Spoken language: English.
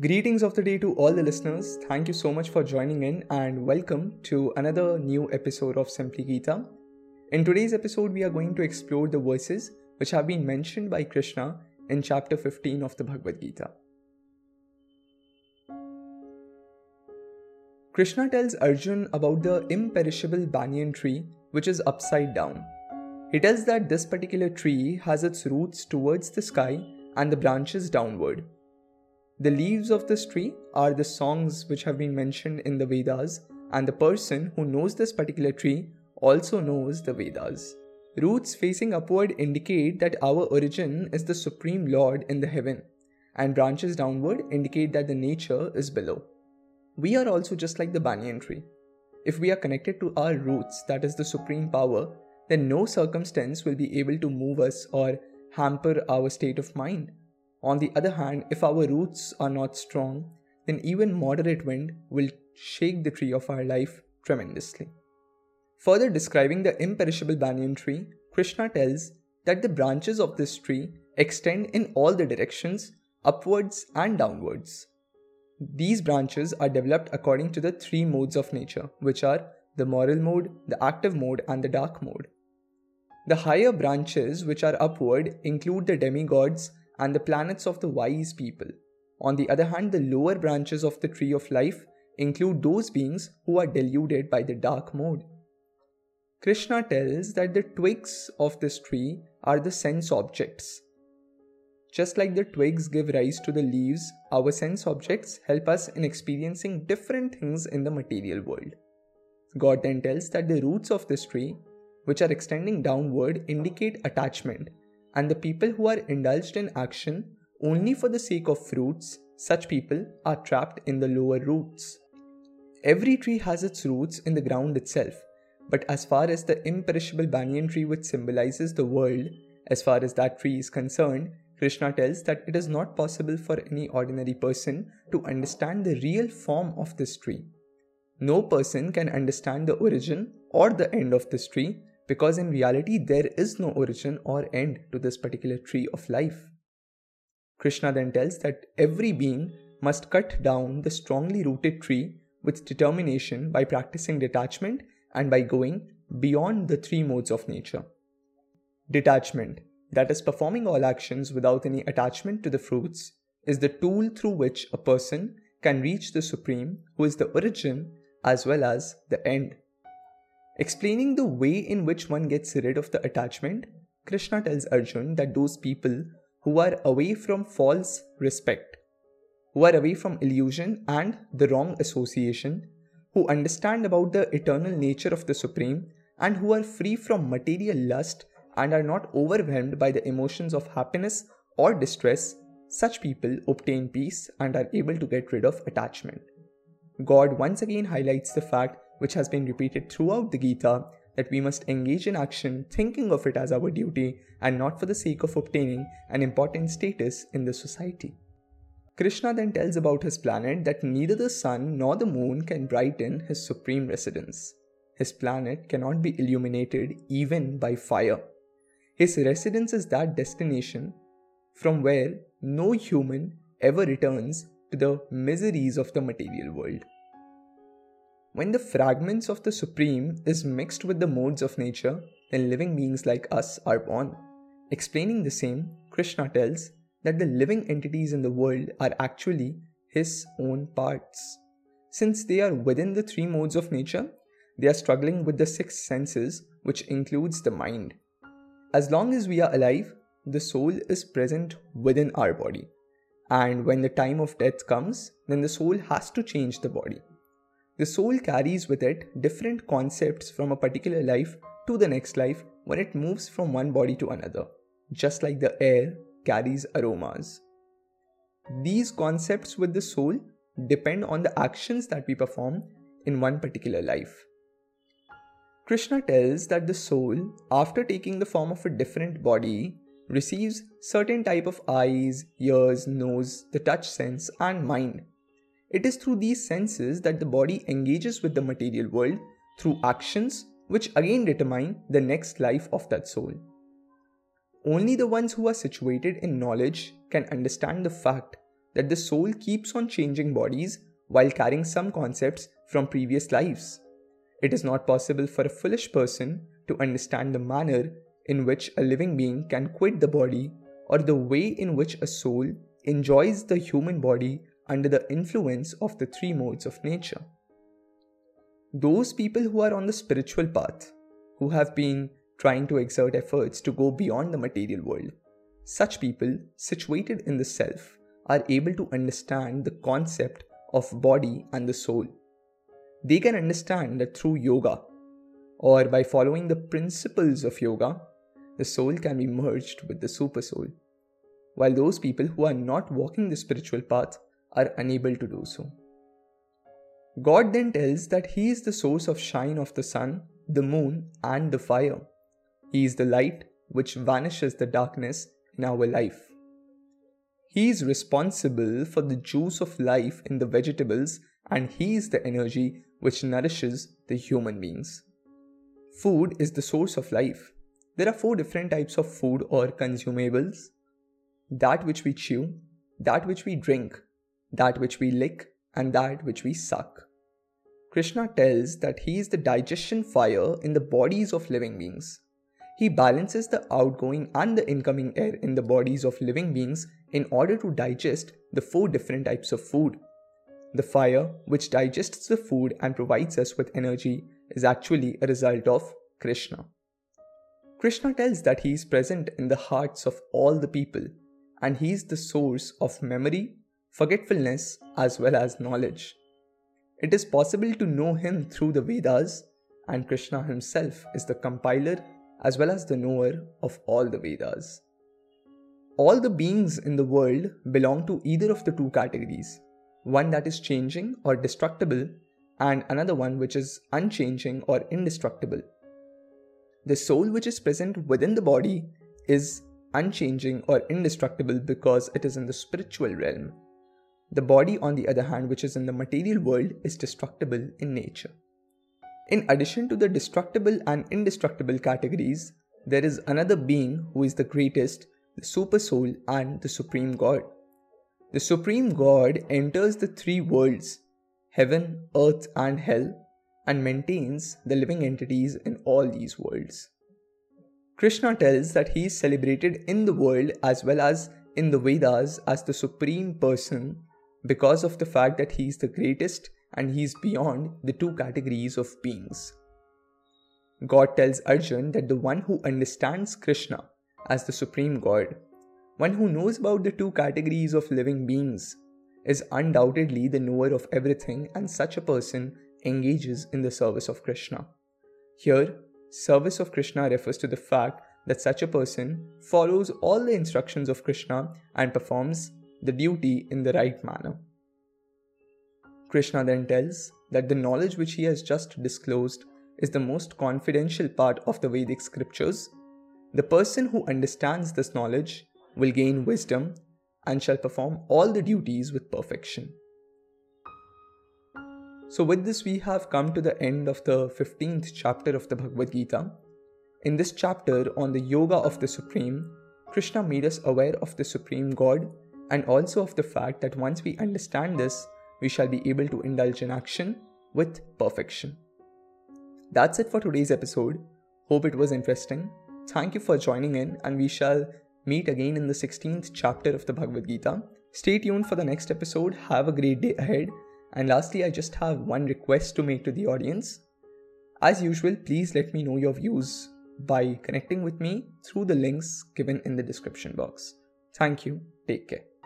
Greetings of the day to all the listeners. Thank you so much for joining in and welcome to another new episode of Simply Gita. In today's episode, we are going to explore the verses which have been mentioned by Krishna in chapter 15 of the Bhagavad Gita. Krishna tells Arjun about the imperishable banyan tree which is upside down. He tells that this particular tree has its roots towards the sky and the branches downward. The leaves of this tree are the songs which have been mentioned in the Vedas, and the person who knows this particular tree also knows the Vedas. Roots facing upward indicate that our origin is the Supreme Lord in the heaven, and branches downward indicate that the nature is below. We are also just like the banyan tree. If we are connected to our roots, that is the supreme power, then no circumstance will be able to move us or hamper our state of mind. On the other hand, if our roots are not strong, then even moderate wind will shake the tree of our life tremendously. Further describing the imperishable banyan tree, Krishna tells that the branches of this tree extend in all the directions, upwards and downwards. These branches are developed according to the three modes of nature, which are the moral mode, the active mode, and the dark mode. The higher branches, which are upward, include the demigods and the planets of the wise people. On the other hand, the lower branches of the tree of life include those beings who are deluded by the dark mode. Krishna tells that the twigs of this tree are the sense objects. Just like the twigs give rise to the leaves, our sense objects help us in experiencing different things in the material world. God then tells that the roots of this tree, which are extending downward, indicate attachment and the people who are indulged in action only for the sake of fruits, such people are trapped in the lower roots. Every tree has its roots in the ground itself, but as far as the imperishable banyan tree which symbolizes the world, as far as that tree is concerned, Krishna tells that it is not possible for any ordinary person to understand the real form of this tree. No person can understand the origin or the end of this tree because in reality there is no origin or end to this particular tree of life. Krishna then tells that every being must cut down the strongly rooted tree with determination by practicing detachment and by going beyond the three modes of nature. Detachment, that is, performing all actions without any attachment to the fruits, is the tool through which a person can reach the Supreme, who is the origin as well as the end. Explaining the way in which one gets rid of the attachment, Krishna tells Arjun that those people who are away from false respect, who are away from illusion and the wrong association, who understand about the eternal nature of the Supreme, and who are free from material lust and are not overwhelmed by the emotions of happiness or distress, such people obtain peace and are able to get rid of attachment. God once again highlights the fact which has been repeated throughout the Gita that we must engage in action thinking of it as our duty and not for the sake of obtaining an important status in the society. Krishna then tells about his planet that neither the sun nor the moon can brighten his supreme residence. His planet cannot be illuminated even by fire. His residence is that destination from where no human ever returns to the miseries of the material world. When the fragments of the Supreme is mixed with the modes of nature, then living beings like us are born. Explaining the same, Krishna tells that the living entities in the world are actually his own parts. Since they are within the three modes of nature, they are struggling with the six senses, which includes the mind. As long as we are alive, the soul is present within our body. And when the time of death comes, then the soul has to change the body. The soul carries with it different concepts from a particular life to the next life when it moves from one body to another, just like the air carries aromas. These concepts with the soul depend on the actions that we perform in one particular life. Krishna tells that the soul, after taking the form of a different body, receives certain type of eyes, ears, nose, the touch sense and mind it is through these senses that the body engages with the material world through actions which again determine the next life of that soul. Only the ones who are situated in knowledge can understand the fact that the soul keeps on changing bodies while carrying some concepts from previous lives. It is not possible for a foolish person to understand the manner in which a living being can quit the body or the way in which a soul enjoys the human body under the influence of the three modes of nature. Those people who are on the spiritual path, who have been trying to exert efforts to go beyond the material world, such people situated in the self are able to understand the concept of body and the soul. They can understand that through yoga, or by following the principles of yoga, the soul can be merged with the super soul, while those people who are not walking the spiritual path are unable to do so. God then tells that He is the source of shine of the sun, the moon, and the fire. He is the light which vanishes the darkness in our life. He is responsible for the juice of life in the vegetables, and He is the energy which nourishes the human beings. Food is the source of life. There are four different types of food or consumables that which we chew, that which we drink, that which we lick, and that which we suck. Krishna tells that he is the digestion fire in the bodies of living beings. He balances the outgoing and the incoming air in the bodies of living beings in order to digest the four different types of food. The fire, which digests the food and provides us with energy, is actually a result of Krishna. Krishna tells that he is present in the hearts of all the people and he is the source of memory, forgetfulness, as well as knowledge. It is possible to know him through the Vedas, and Krishna himself is the compiler as well as the knower of all the Vedas. All the beings in the world belong to either of the two categories one that is changing or destructible, and another one which is unchanging or indestructible. The soul which is present within the body is unchanging or indestructible because it is in the spiritual realm. The body, on the other hand, which is in the material world, is destructible in nature. In addition to the destructible and indestructible categories, there is another being who is the greatest, the Super Soul, and the Supreme God. The Supreme God enters the three worlds heaven, earth, and hell and maintains the living entities in all these worlds. Krishna tells that he is celebrated in the world as well as in the Vedas as the supreme person because of the fact that he is the greatest and he is beyond the two categories of beings. God tells Arjun that the one who understands Krishna as the supreme God, one who knows about the two categories of living beings, is undoubtedly the knower of everything, and such a person engages in the service of Krishna. Here, Service of Krishna refers to the fact that such a person follows all the instructions of Krishna and performs the duty in the right manner. Krishna then tells that the knowledge which he has just disclosed is the most confidential part of the Vedic scriptures. The person who understands this knowledge will gain wisdom and shall perform all the duties with perfection. So, with this, we have come to the end of the 15th chapter of the Bhagavad Gita. In this chapter on the Yoga of the Supreme, Krishna made us aware of the Supreme God and also of the fact that once we understand this, we shall be able to indulge in action with perfection. That's it for today's episode. Hope it was interesting. Thank you for joining in, and we shall meet again in the 16th chapter of the Bhagavad Gita. Stay tuned for the next episode. Have a great day ahead and lastly, I just have one request to make to the audience. As usual, please let me know your views by connecting with me through the links given in the description box. Thank you. Take care.